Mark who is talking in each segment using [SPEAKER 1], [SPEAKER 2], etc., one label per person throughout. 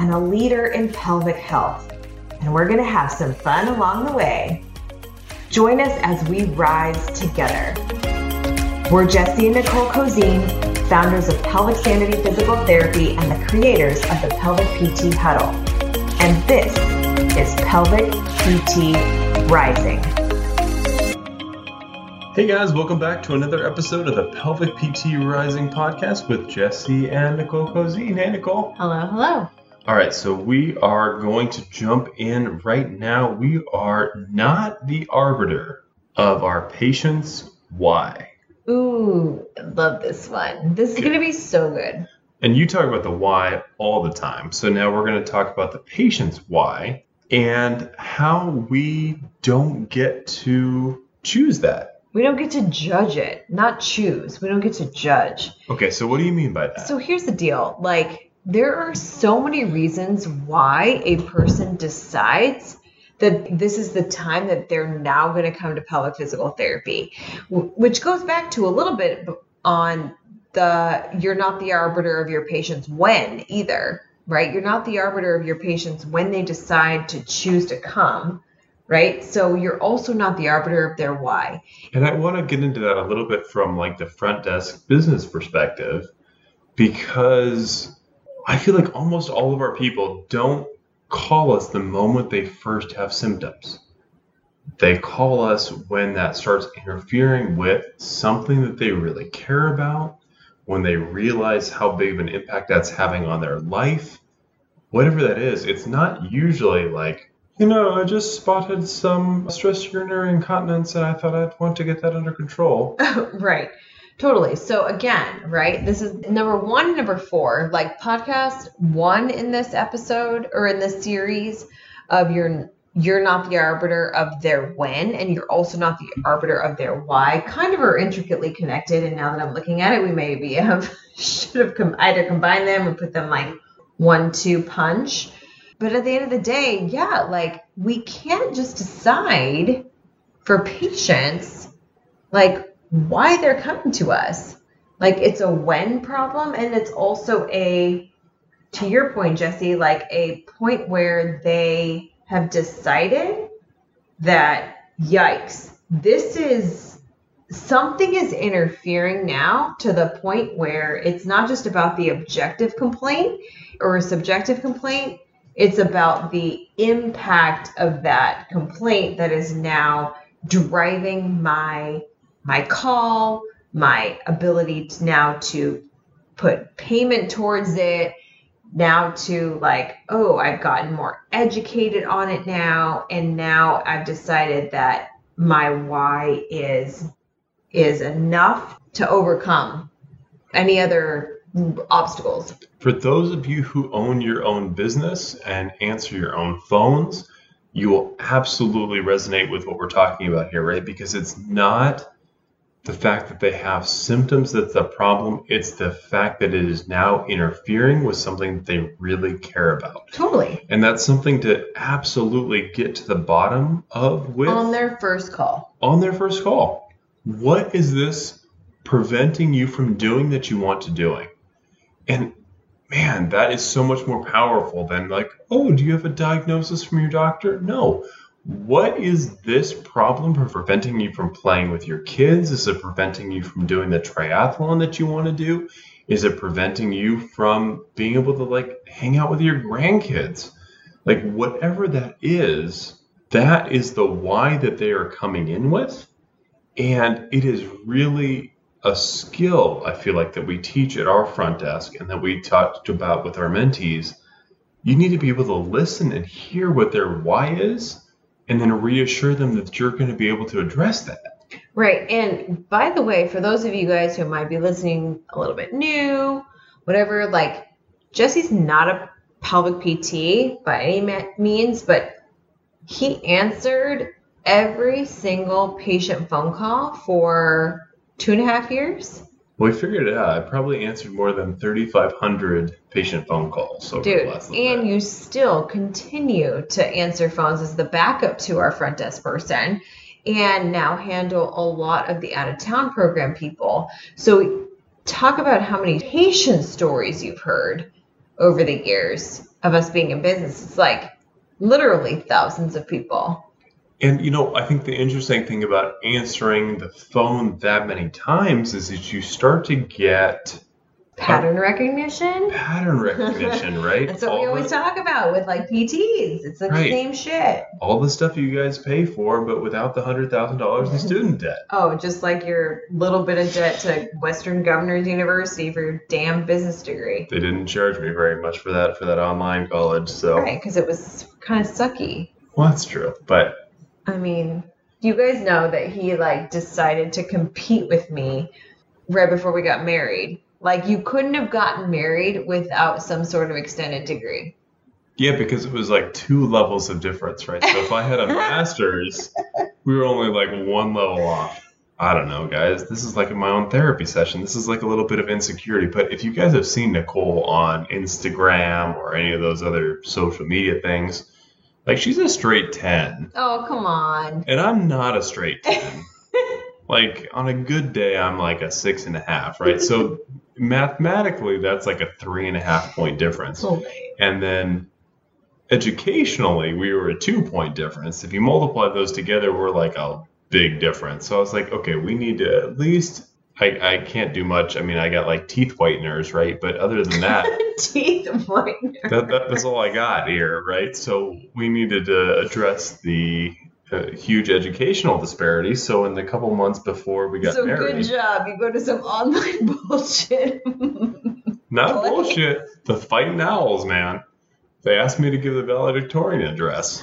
[SPEAKER 1] and a leader in pelvic health. And we're going to have some fun along the way. Join us as we rise together. We're Jesse and Nicole Cozine, founders of Pelvic Sanity Physical Therapy and the creators of the Pelvic PT Huddle. And this is Pelvic PT Rising.
[SPEAKER 2] Hey guys, welcome back to another episode of the Pelvic PT Rising podcast with Jesse and Nicole Cozine. Hey Nicole.
[SPEAKER 1] Hello, hello.
[SPEAKER 2] All right, so we are going to jump in right now. We are not the arbiter of our patient's why.
[SPEAKER 1] Ooh, love this one. This is going to be so good.
[SPEAKER 2] And you talk about the why all the time. So now we're going to talk about the patient's why and how we don't get to choose that.
[SPEAKER 1] We don't get to judge it, not choose. We don't get to judge.
[SPEAKER 2] Okay, so what do you mean by that?
[SPEAKER 1] So here's the deal like, there are so many reasons why a person decides that this is the time that they're now going to come to pelvic physical therapy, which goes back to a little bit on the you're not the arbiter of your patients when either, right? You're not the arbiter of your patients when they decide to choose to come, right? So you're also not the arbiter of their why.
[SPEAKER 2] And I want to get into that a little bit from like the front desk business perspective because I feel like almost all of our people don't call us the moment they first have symptoms. They call us when that starts interfering with something that they really care about, when they realize how big of an impact that's having on their life. Whatever that is, it's not usually like, you know, I just spotted some stress urinary incontinence and I thought I'd want to get that under control.
[SPEAKER 1] right. Totally. So again, right? This is number one, number four, like podcast one in this episode or in this series of your you're not the arbiter of their when and you're also not the arbiter of their why kind of are intricately connected and now that i'm looking at it we maybe have should have com- either combined them or put them like one two punch but at the end of the day yeah like we can't just decide for patients like why they're coming to us. Like it's a when problem and it's also a to your point Jesse like a point where they have decided that yikes this is something is interfering now to the point where it's not just about the objective complaint or a subjective complaint it's about the impact of that complaint that is now driving my my call, my ability to now to put payment towards it, now to like, oh, I've gotten more educated on it now, and now I've decided that my why is is enough to overcome any other obstacles.
[SPEAKER 2] For those of you who own your own business and answer your own phones, you will absolutely resonate with what we're talking about here, right? Because it's not the fact that they have symptoms that's the problem, it's the fact that it is now interfering with something that they really care about.
[SPEAKER 1] Totally.
[SPEAKER 2] And that's something to absolutely get to the bottom of with
[SPEAKER 1] On their first call.
[SPEAKER 2] on their first call. What is this preventing you from doing that you want to doing? And man, that is so much more powerful than like, oh, do you have a diagnosis from your doctor? No. What is this problem for preventing you from playing with your kids? Is it preventing you from doing the triathlon that you want to do? Is it preventing you from being able to like hang out with your grandkids? Like whatever that is, that is the why that they are coming in with. And it is really a skill, I feel like, that we teach at our front desk and that we talked about with our mentees. You need to be able to listen and hear what their why is and then reassure them that you're going to be able to address that.
[SPEAKER 1] Right. And by the way, for those of you guys who might be listening a little bit new, whatever, like Jesse's not a pelvic PT by any means, but he answered every single patient phone call for two and a half years.
[SPEAKER 2] Well, we figured it out. I probably answered more than 3,500 patient phone calls over
[SPEAKER 1] Dude,
[SPEAKER 2] the last little
[SPEAKER 1] and
[SPEAKER 2] bit.
[SPEAKER 1] you still continue to answer phones as the backup to our front desk person and now handle a lot of the out of town program people. So, talk about how many patient stories you've heard over the years of us being in business. It's like literally thousands of people.
[SPEAKER 2] And you know, I think the interesting thing about answering the phone that many times is that you start to get
[SPEAKER 1] Pattern recognition.
[SPEAKER 2] pattern recognition, right?
[SPEAKER 1] That's what
[SPEAKER 2] all
[SPEAKER 1] we always
[SPEAKER 2] the,
[SPEAKER 1] talk about with like PTs. It's the
[SPEAKER 2] Right.
[SPEAKER 1] same shit.
[SPEAKER 2] all the stuff you guys pay for, but without the hundred thousand dollars in student debt.
[SPEAKER 1] Oh, just like your little bit of debt to Western Governors University for your damn business degree.
[SPEAKER 2] They didn't charge me very much for that for that online college, so
[SPEAKER 1] Right, because it was kind of sucky.
[SPEAKER 2] well, that's true. But
[SPEAKER 1] I mean, do you guys know that he like decided to compete with me right before we got married. Like you couldn't have gotten married without some sort of extended degree.
[SPEAKER 2] yeah, because it was like two levels of difference, right? So if I had a master's, we were only like one level off. I don't know, guys. This is like my own therapy session. This is like a little bit of insecurity. But if you guys have seen Nicole on Instagram or any of those other social media things, like she's a straight 10.
[SPEAKER 1] Oh, come on.
[SPEAKER 2] And I'm not a straight 10. like on a good day, I'm like a six and a half, right? So mathematically, that's like a three and a half point difference.
[SPEAKER 1] Oh,
[SPEAKER 2] And then educationally, we were a two point difference. If you multiply those together, we're like a big difference. So I was like, okay, we need to at least. I, I can't do much. I mean, I got like teeth whiteners, right? But other than that,
[SPEAKER 1] Teeth whitener.
[SPEAKER 2] that, that that's all I got here, right? So we needed to address the uh, huge educational disparity. So in the couple months before we got
[SPEAKER 1] so
[SPEAKER 2] married,
[SPEAKER 1] good job. You go to some online bullshit.
[SPEAKER 2] not bullshit. The fighting owls, man. They asked me to give the valedictorian address.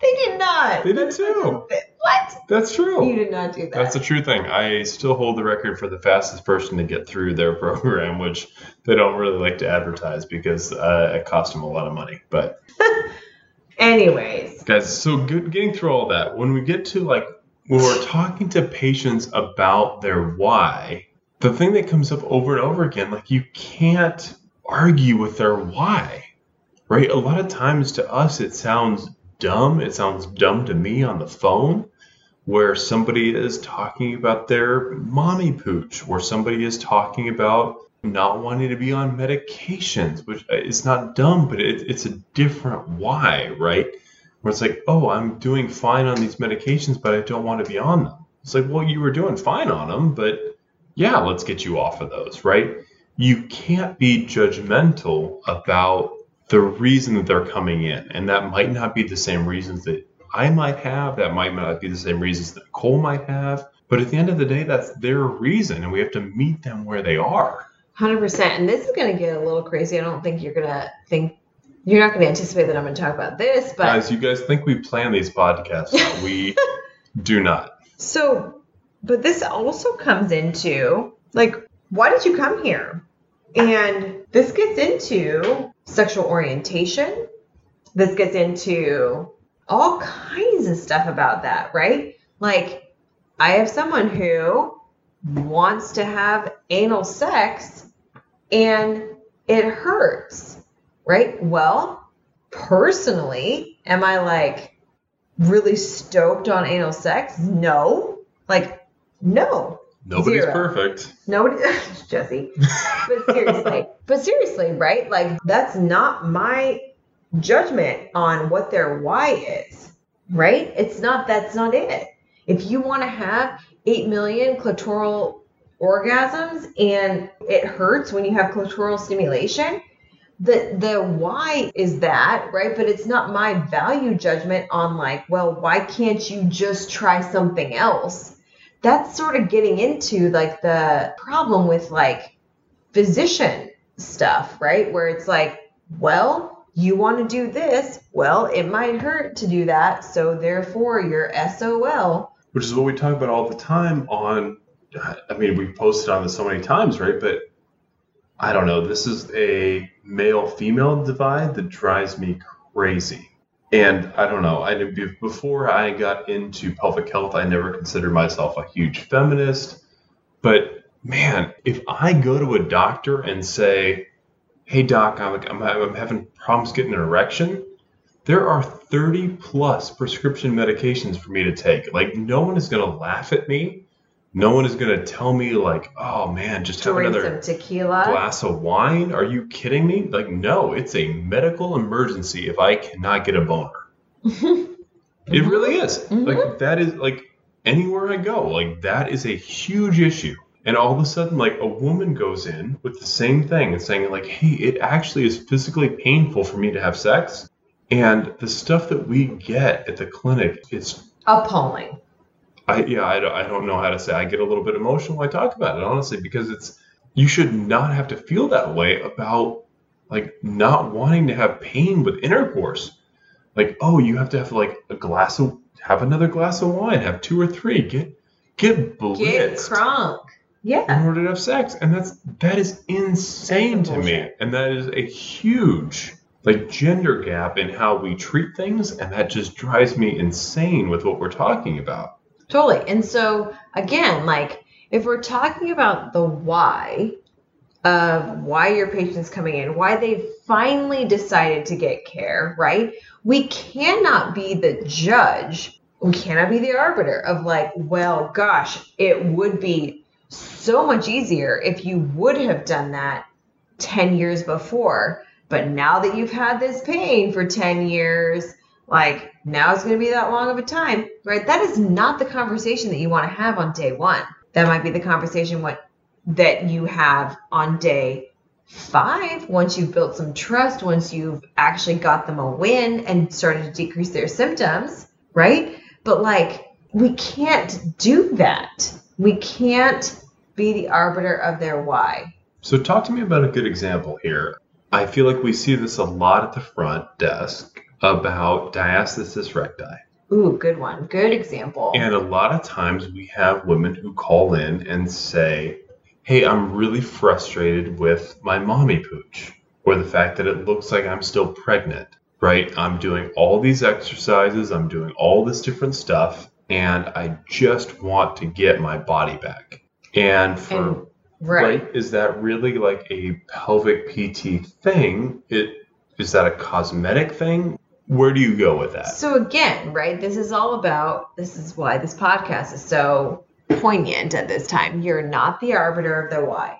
[SPEAKER 1] they did not.
[SPEAKER 2] They did too.
[SPEAKER 1] What?
[SPEAKER 2] That's true.
[SPEAKER 1] You did not do that.
[SPEAKER 2] That's a true thing. I still hold the record for the fastest person to get through their program, which they don't really like to advertise because uh, it cost them a lot of money. But
[SPEAKER 1] Anyways,
[SPEAKER 2] guys, so good getting through all that. When we get to like when we're talking to patients about their why, the thing that comes up over and over again, like you can't argue with their why, right? A lot of times to us, it sounds dumb. It sounds dumb to me on the phone where somebody is talking about their mommy pooch, or somebody is talking about not wanting to be on medications, which is not dumb, but it, it's a different why, right? Where it's like, oh, I'm doing fine on these medications, but I don't want to be on them. It's like, well, you were doing fine on them, but yeah, let's get you off of those, right? You can't be judgmental about the reason that they're coming in, and that might not be the same reasons that I might have, that might not be the same reasons that Nicole might have. But at the end of the day, that's their reason, and we have to meet them where they are.
[SPEAKER 1] hundred percent. And this is gonna get a little crazy. I don't think you're gonna think you're not gonna anticipate that I'm gonna talk about this, but
[SPEAKER 2] Guys, you guys think we plan these podcasts? we do not.
[SPEAKER 1] So, but this also comes into like, why did you come here? And this gets into sexual orientation. This gets into all kinds of stuff about that, right? Like, I have someone who wants to have anal sex and it hurts, right? Well, personally, am I like really stoked on anal sex? No. Like, no.
[SPEAKER 2] Nobody's
[SPEAKER 1] Zero.
[SPEAKER 2] perfect.
[SPEAKER 1] Nobody, Jesse. But seriously, but seriously, right? Like, that's not my judgment on what their why is, right? It's not, that's not it. If you want to have 8 million clitoral orgasms and it hurts when you have clitoral stimulation, the the why is that right but it's not my value judgment on like well why can't you just try something else that's sort of getting into like the problem with like physician stuff right where it's like well you want to do this well it might hurt to do that so therefore you're sol
[SPEAKER 2] which is what we talk about all the time on i mean we've posted on this so many times right but i don't know this is a male female divide that drives me crazy. And I don't know. I before I got into pelvic health, I never considered myself a huge feminist. But man, if I go to a doctor and say, "Hey doc, I'm, I'm, I'm having problems getting an erection," there are 30 plus prescription medications for me to take. Like no one is going to laugh at me. No one is going to tell me like, "Oh man, just have
[SPEAKER 1] Drink
[SPEAKER 2] another
[SPEAKER 1] some tequila.
[SPEAKER 2] glass of wine." Are you kidding me? Like no, it's a medical emergency if I cannot get a boner. It really is.
[SPEAKER 1] Mhm.
[SPEAKER 2] Like that is like anywhere I go, like that is a huge issue. And all of a sudden, like a woman goes in with the same thing and saying, like, hey, it actually is physically painful for me to have sex. And the stuff that we get at the clinic, it's
[SPEAKER 1] Appalling.
[SPEAKER 2] I yeah, I don't, I don't know how to say. I get a little bit emotional when I talk about it, honestly, because it's you should not have to feel that way about like not wanting to have pain with intercourse. Like, oh, you have to have like a glass of have another glass of wine, have two or three, get get blitzed.
[SPEAKER 1] Get crunk. Yeah.
[SPEAKER 2] in order to have sex, and that's that is insane to me, and that is a huge like gender gap in how we treat things, and that just drives me insane with what we're talking about.
[SPEAKER 1] Totally. And so again, like if we're talking about the why of why your patient's coming in, why they finally decided to get care, right? We cannot be the judge. We cannot be the arbiter of like, well, gosh, it would be so much easier if you would have done that 10 years before. But now that you've had this pain for 10 years, like now it's going to be that long of a time, right? That is not the conversation that you want to have on day one. That might be the conversation what that you have on day five once you've built some trust, once you've actually got them a win and started to decrease their symptoms, right? But like we can't do that. We can't be the arbiter of their why.
[SPEAKER 2] So, talk to me about a good example here. I feel like we see this a lot at the front desk about diastasis recti.
[SPEAKER 1] Ooh, good one. Good example.
[SPEAKER 2] And a lot of times we have women who call in and say, Hey, I'm really frustrated with my mommy pooch, or the fact that it looks like I'm still pregnant, right? I'm doing all these exercises, I'm doing all this different stuff, and I just want to get my body back. And for
[SPEAKER 1] And- right.
[SPEAKER 2] right. Is that really like a pelvic PT thing? It is that a cosmetic thing? Where do you go with that?
[SPEAKER 1] So again, right, this is all about this is why this podcast is so poignant at this time. You're not the arbiter of the why.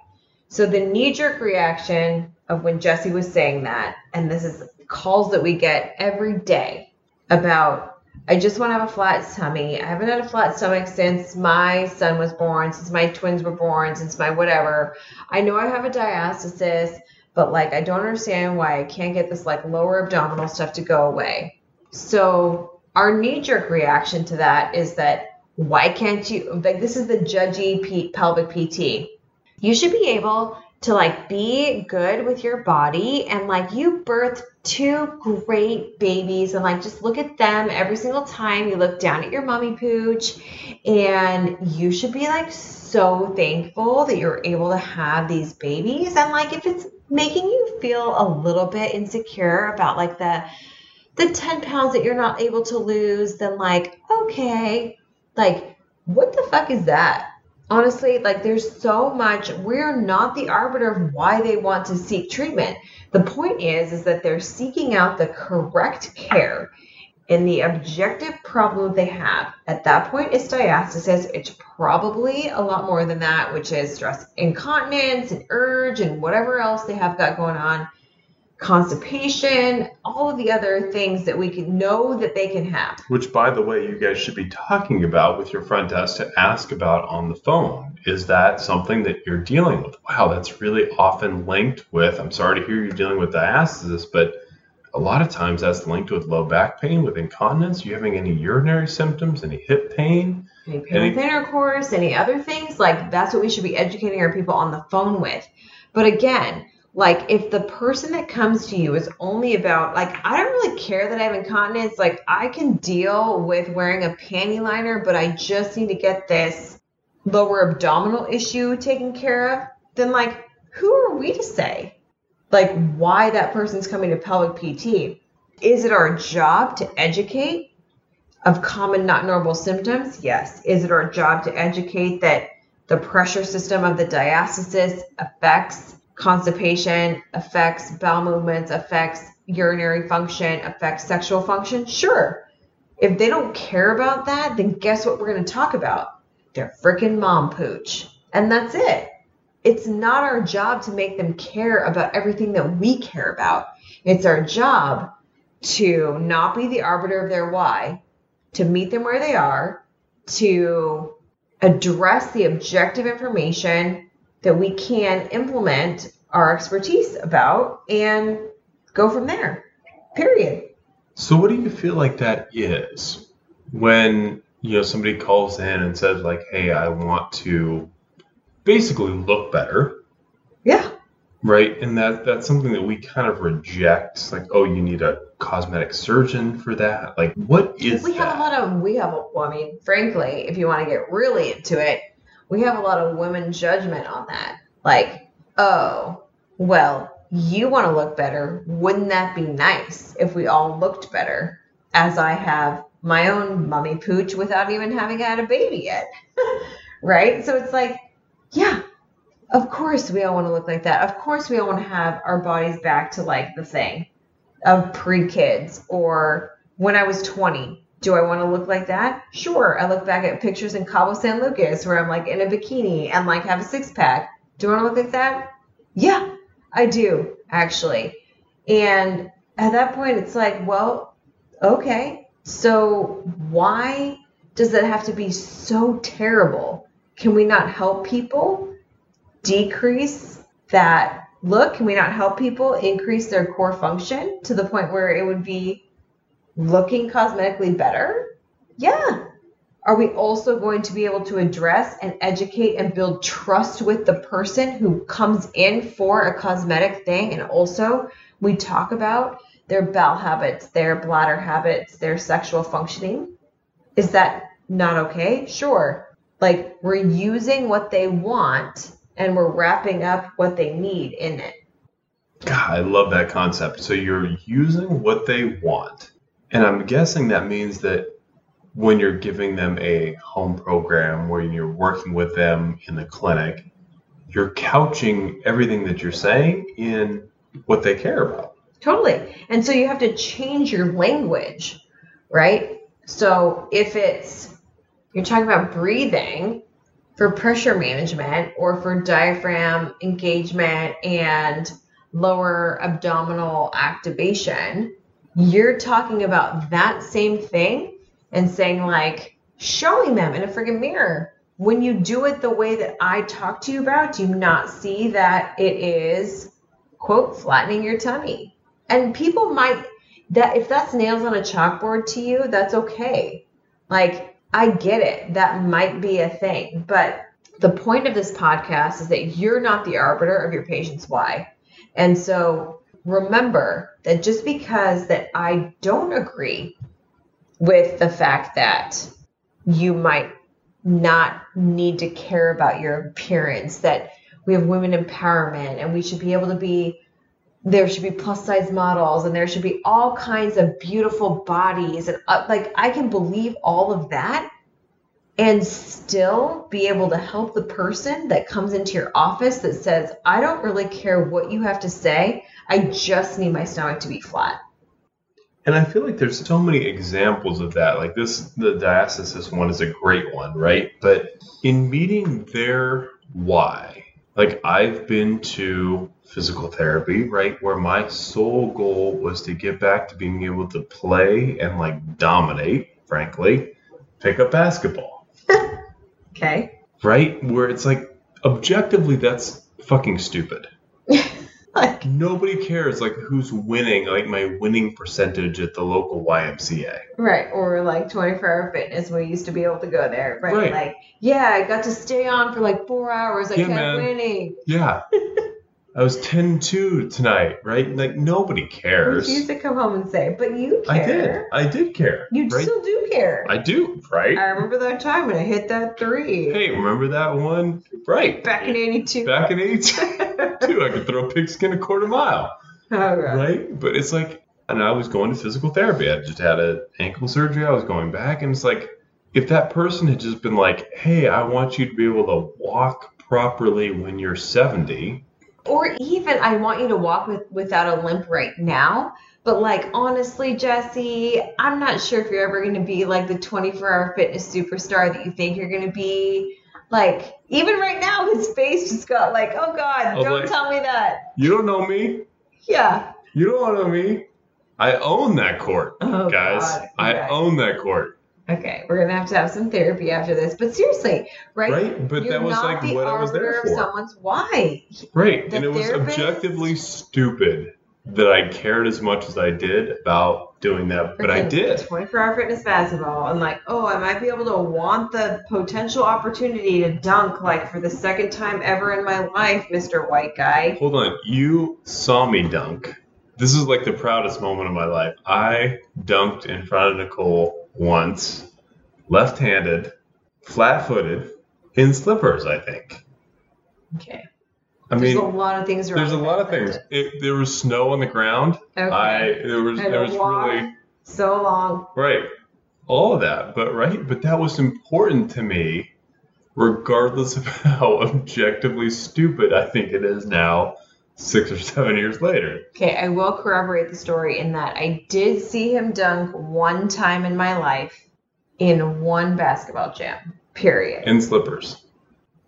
[SPEAKER 1] So the knee-jerk reaction of when Jesse was saying that, and this is calls that we get every day about I just want to have a flat tummy. I haven't had a flat stomach since my son was born, since my twins were born, since my whatever. I know I have a diastasis, but like I don't understand why I can't get this like lower abdominal stuff to go away. So our knee-jerk reaction to that is that why can't you like this is the judgy P, pelvic PT. You should be able to like be good with your body and like you birthed two great babies and like just look at them every single time you look down at your mommy pooch and you should be like so thankful that you're able to have these babies and like if it's making you feel a little bit insecure about like the the 10 pounds that you're not able to lose then like okay like what the fuck is that honestly like there's so much we're not the arbiter of why they want to seek treatment. The point is is that they're seeking out the correct care and the objective problem they have. At that point is diastasis. It's probably a lot more than that which is stress incontinence and urge and whatever else they have got going on constipation all of the other things that we can know that they can have
[SPEAKER 2] Which, by the way, you guys should be talking about with your front desk to ask about on the phone. Is that something that you're dealing with? Wow, that's really often linked with. I'm sorry to hear you're dealing with diastasis, but a lot of times that's linked with low back pain, with incontinence. You having any urinary symptoms, any hip pain?
[SPEAKER 1] any pain
[SPEAKER 2] Any-
[SPEAKER 1] with intercourse, any other things, like that's what we should be educating our people on the phone with. But again, like if the person that comes to you is only about like I don't really care that I have incontinence, like I can deal with wearing a panty liner, but I just need to get this lower abdominal issue taken care of, then like who are we to say? like why that person's coming to pelvic PT. Is it our job to educate of common not normal symptoms? Yes. Is it our job to educate that the pressure system of the diastasis affects constipation, affects bowel movements, affects urinary function, affects sexual function? Sure. If they don't care about that, then guess what we're going to talk about? Their freaking mom pooch. And that's it. It's not our job to make them care about everything that we care about. It's our job to not be the arbiter of their why, to meet them where they are, to address the objective information that we can implement our expertise about and go from there. Period.
[SPEAKER 2] So what do you feel like that is when you know somebody calls in and says like, "Hey, I want to basically look better."
[SPEAKER 1] Yeah.
[SPEAKER 2] Right? And that that's something that we kind of reject. It's like, "Oh, you need a cosmetic surgeon for that." Like, what is
[SPEAKER 1] we
[SPEAKER 2] that?
[SPEAKER 1] have a lot of we have a, well, I mean, frankly, if you want to get really into it, we have a lot of women judgment on that. Like, oh, well, you want to look better. Wouldn't that be nice if we all looked better? As I have my own mummy pooch without even having had a baby yet. right? So it's like, yeah, of course we all want to look like that. Of course we all want to have our bodies back to like the thing of pre kids or when I was 20. Do I want to look like that? Sure. I look back at pictures in Cabo San Lucas where I'm like in a bikini and like have a six pack. Do I want to look like that? Yeah, I do actually. And at that point, it's like, well, okay. So why does it have to be so terrible? Can we not help people decrease that look? Can we not help people increase their core function to the point where it would be looking cosmetically better? Yeah. Are we also going to be able to address and educate and build trust with the person who comes in for a cosmetic thing? And also, we talk about their bowel habits, their bladder habits, their sexual functioning. Is that not okay? Sure. Like, we're using what they want and we're wrapping up what they need in it.
[SPEAKER 2] God, I love that concept. So you're using what they want. And I'm guessing that means that when you're giving them a home program where you're working with them in the clinic, you're couching everything that you're saying in what they care about.
[SPEAKER 1] Totally. And so you have to change your language, right? So if it's you're talking about breathing for pressure management or for diaphragm engagement and lower abdominal activation, you're talking about that same thing and saying like showing them in a freaking mirror when you do it the way that I talk to you about, do you not see that it is quote flattening your tummy? And people might that if that's nails on a chalkboard to you, that's okay. Like I get it. That might be a thing, but the point of this podcast is that you're not the arbiter of your patient's why. And so remember that just because that I don't agree with the fact that you might not need to care about your appearance, that we have women empowerment and we should be able to be there should be plus size models and there should be all kinds of beautiful bodies and uh, like I can believe all of that and still be able to help the person that comes into your office that says I don't really care what you have to say I just need my stomach to be flat
[SPEAKER 2] And I feel like there's so many examples of that. Like this, the diastasis one is a great one, right? But in meeting their why, like I've been to physical therapy, right, where my sole goal was to get back to being able to play and like dominate, frankly, pick up basketball,
[SPEAKER 1] okay
[SPEAKER 2] right? Where it's like objectively that's fucking stupid.
[SPEAKER 1] Like
[SPEAKER 2] Nobody cares like who's winning, like my winning percentage at the local YMCA.
[SPEAKER 1] Right, or like 24 hour fitness, we used to be able to go there, right?
[SPEAKER 2] Right.
[SPEAKER 1] Like, yeah, I got to stay on for like four hours. I
[SPEAKER 2] Yeah,
[SPEAKER 1] kept
[SPEAKER 2] man.
[SPEAKER 1] winning.
[SPEAKER 2] Yeah. I was 10 2 tonight, right? Like, nobody cares.
[SPEAKER 1] You used to come home and say, but you care.
[SPEAKER 2] I did. I did care.
[SPEAKER 1] You
[SPEAKER 2] right?
[SPEAKER 1] still do care.
[SPEAKER 2] I do, right?
[SPEAKER 1] I remember that time when I hit that three
[SPEAKER 2] Hey, remember that one? Right.
[SPEAKER 1] back in 82.
[SPEAKER 2] Back in 82. I could throw a pigskin a quarter mile,
[SPEAKER 1] Oh, God.
[SPEAKER 2] right? But it's like, and I was going to physical therapy. I just had an ankle surgery. I was going back, and it's like, if that person had just been like, "Hey, I want you to be able to walk properly when you're 70,"
[SPEAKER 1] Or even I want you to walk with without a limp right now. But like honestly, Jesse, I'm not sure if you're ever gonna be like the 24 hour fitness superstar that you think you're gonna be. Like even right now, his face just got like, oh God,
[SPEAKER 2] was
[SPEAKER 1] don't
[SPEAKER 2] like-
[SPEAKER 1] tell me that.
[SPEAKER 2] you don't know me.
[SPEAKER 1] Yeah.
[SPEAKER 2] You don't know me. I own that court,
[SPEAKER 1] Oh
[SPEAKER 2] guys.
[SPEAKER 1] God.
[SPEAKER 2] I
[SPEAKER 1] Okay.
[SPEAKER 2] own that court,
[SPEAKER 1] Okay, we're gonna have to have some therapy after this. But seriously, right?
[SPEAKER 2] right? But
[SPEAKER 1] You're
[SPEAKER 2] that was like what I was there for.
[SPEAKER 1] of someone's why.
[SPEAKER 2] Right.
[SPEAKER 1] The
[SPEAKER 2] and it was objectively stupid that I cared as much as I did about doing that, but I did.
[SPEAKER 1] 24 hour fitness basketball and like, oh, I might be able to want the potential opportunity to dunk like for the second time ever in my life, Mr. White Guy.
[SPEAKER 2] Hold on. You saw me dunk. This is like the proudest moment of my life. I dunked in front of Nicole once, left handed, flat footed, in slippers, I think.
[SPEAKER 1] Okay.
[SPEAKER 2] I
[SPEAKER 1] There's
[SPEAKER 2] mean,
[SPEAKER 1] a lot of things
[SPEAKER 2] there's a lot of things. It, there was snow on the ground.
[SPEAKER 1] Okay.
[SPEAKER 2] I there was there was really
[SPEAKER 1] so long.
[SPEAKER 2] Right. All of that. But right, but that was important to me, regardless of how objectively stupid I think it is now, six or seven years later.
[SPEAKER 1] Okay, I will corroborate the story in that I did see him dunk one time in my life in one basketball gym, period.
[SPEAKER 2] In slippers.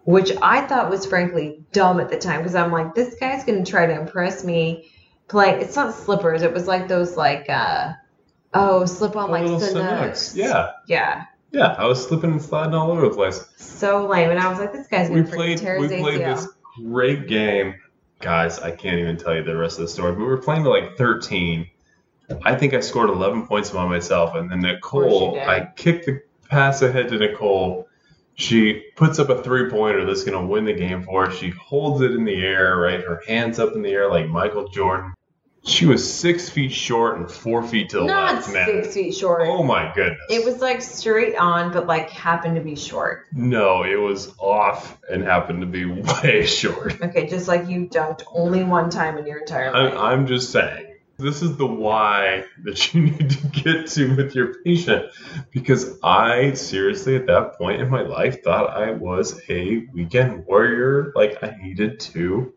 [SPEAKER 1] which I thought was frankly dumb at the time because I'm like, this guy's gonna try to impress me. Playing, it's not slippers. It was like those like, uh, oh, slip on like
[SPEAKER 2] Sanuks. Yeah.
[SPEAKER 1] yeah,
[SPEAKER 2] Yeah. I was slipping and sliding all over the place.
[SPEAKER 1] so lame. And I was like, this guy's freaking
[SPEAKER 2] played
[SPEAKER 1] tear
[SPEAKER 2] we played
[SPEAKER 1] ACL.
[SPEAKER 2] this great game. Guys, I can't even tell you the rest of the story, but we were playing to like 13. I think I scored 11 points by myself, and then Nicole. I kicked the pass ahead to Nicole. She puts up a three pointer that's going to win the game for us. She holds it in the air, right? Her hands up in the air like Michael Jordan. She was six feet short and four feet to the
[SPEAKER 1] Not
[SPEAKER 2] left, man.
[SPEAKER 1] six feet short.
[SPEAKER 2] Oh my goodness.
[SPEAKER 1] It was like straight on, but like happened to be short.
[SPEAKER 2] No, it was off and happened to be way short.
[SPEAKER 1] Okay, just like you dunked only one time in your entire life.
[SPEAKER 2] I'm, I'm just saying. This is the why that you need to get to with your patient because I seriously at that point in my life thought I was a weekend warrior. Like I needed to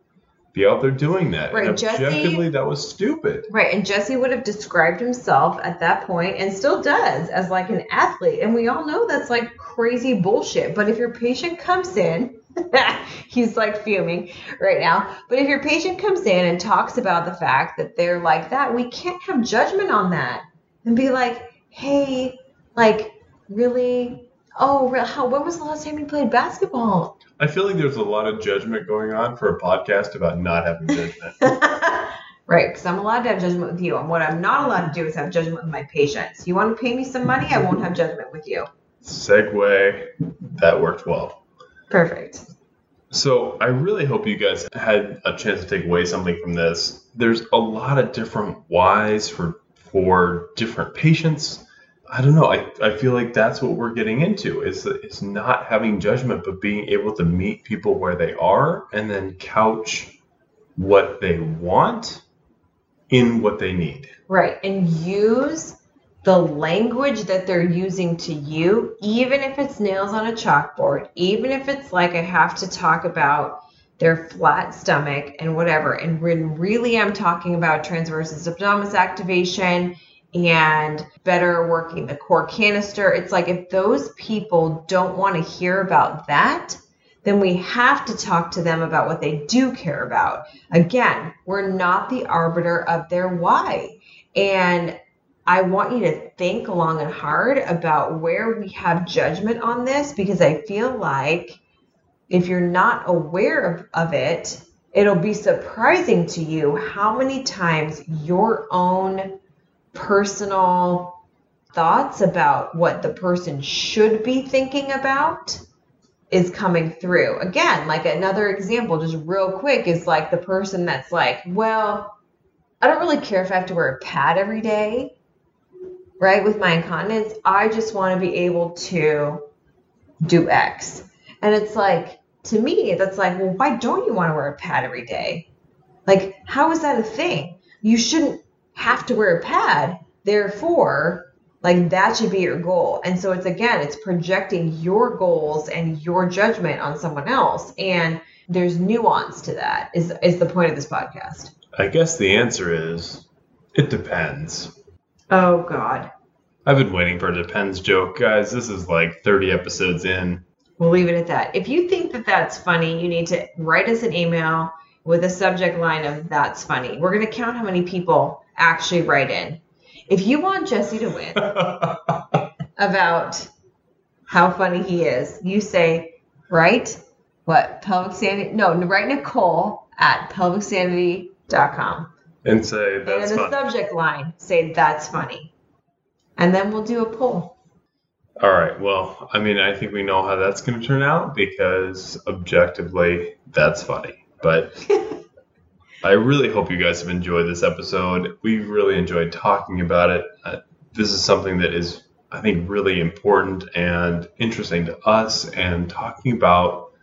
[SPEAKER 2] be out there doing that.
[SPEAKER 1] Right,
[SPEAKER 2] and
[SPEAKER 1] Jesse-
[SPEAKER 2] objectively, that was stupid.
[SPEAKER 1] Right, and Jesse would have described himself at that point and still does as like an athlete. And we all know that's like crazy bullshit. But if your patient comes in, he's like fuming right now. But if your patient comes in and talks about the fact that they're like that, we can't have judgment on that and be like, hey, like, really? Oh, how, when was the last time you played basketball?
[SPEAKER 2] I feel like there's a lot of judgment going on for a podcast about not having judgment.
[SPEAKER 1] right, because I'm allowed to have judgment with you. And what I'm not allowed to do is have judgment with my patients. You want to pay me some money? I won't have judgment with you.
[SPEAKER 2] Segue, that worked well.
[SPEAKER 1] Perfect.
[SPEAKER 2] So I really hope you guys had a chance to take away something from this. There's a lot of different whys for for different patients. I don't know. I, I feel like that's what we're getting into is is not having judgment, but being able to meet people where they are and then couch what they want in what they need.
[SPEAKER 1] Right. And use the language that they're using to you, even if it's nails on a chalkboard, even if it's like I have to talk about their flat stomach and whatever. And when really I'm talking about transversus abdominis activation and better working the core canister, it's like if those people don't want to hear about that, then we have to talk to them about what they do care about. Again, we're not the arbiter of their why. And I want you to think long and hard about where we have judgment on this because I feel like if you're not aware of, of it, it'll be surprising to you how many times your own personal thoughts about what the person should be thinking about is coming through. Again, like another example, just real quick, is like the person that's like, well, I don't really care if I have to wear a pad every day, right? With my incontinence, I just want to be able to do X. And it's like, to me, that's like, well, why don't you want to wear a pad every day? Like, how is that a thing? You shouldn't have to wear a pad. Therefore, like that should be your goal. And so it's again, it's projecting your goals and your judgment on someone else. And there's nuance to that is is the point of this podcast.
[SPEAKER 2] I guess the answer is it depends.
[SPEAKER 1] Oh God.
[SPEAKER 2] I've been waiting for a depends joke, guys. This is like 30 episodes in.
[SPEAKER 1] We'll leave it at that. If you think that that's funny, you need to write us an email with a subject line of that's funny. We're going to count how many people actually write in. If you want Jesse to win about how funny he is, you say, write What? Pelvic sanity? No, write Nicole at pelvicsanity.com.
[SPEAKER 2] and say
[SPEAKER 1] And
[SPEAKER 2] that's
[SPEAKER 1] in the subject line, say that's funny. And then we'll do a poll.
[SPEAKER 2] All right. Well, I mean, I think we know how that's going to turn out because objectively, that's funny. But I really hope you guys have enjoyed this episode. We've really enjoyed talking about it. Uh, this is something that is, I think, really important and interesting to us, and talking about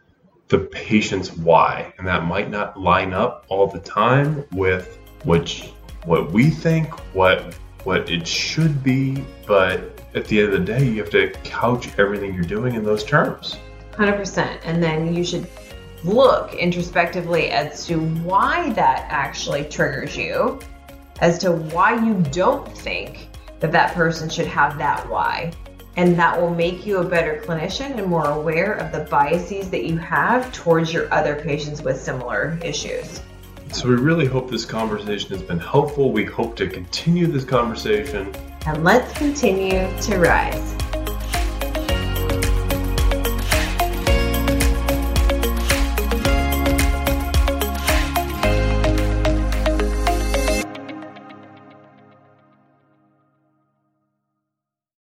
[SPEAKER 2] the patient's why, and that might not line up all the time with which what we think, what what it should be, but at the end of the day, you have to couch everything you're doing in those terms.
[SPEAKER 1] 100%. And then you should look introspectively as to why that actually triggers you, as to why you don't think that that person should have that why. And that will make you a better clinician and more aware of the biases that you have towards your other patients with similar issues.
[SPEAKER 2] So we really hope this conversation has been helpful. We hope to continue this conversation.
[SPEAKER 1] And let's continue to rise.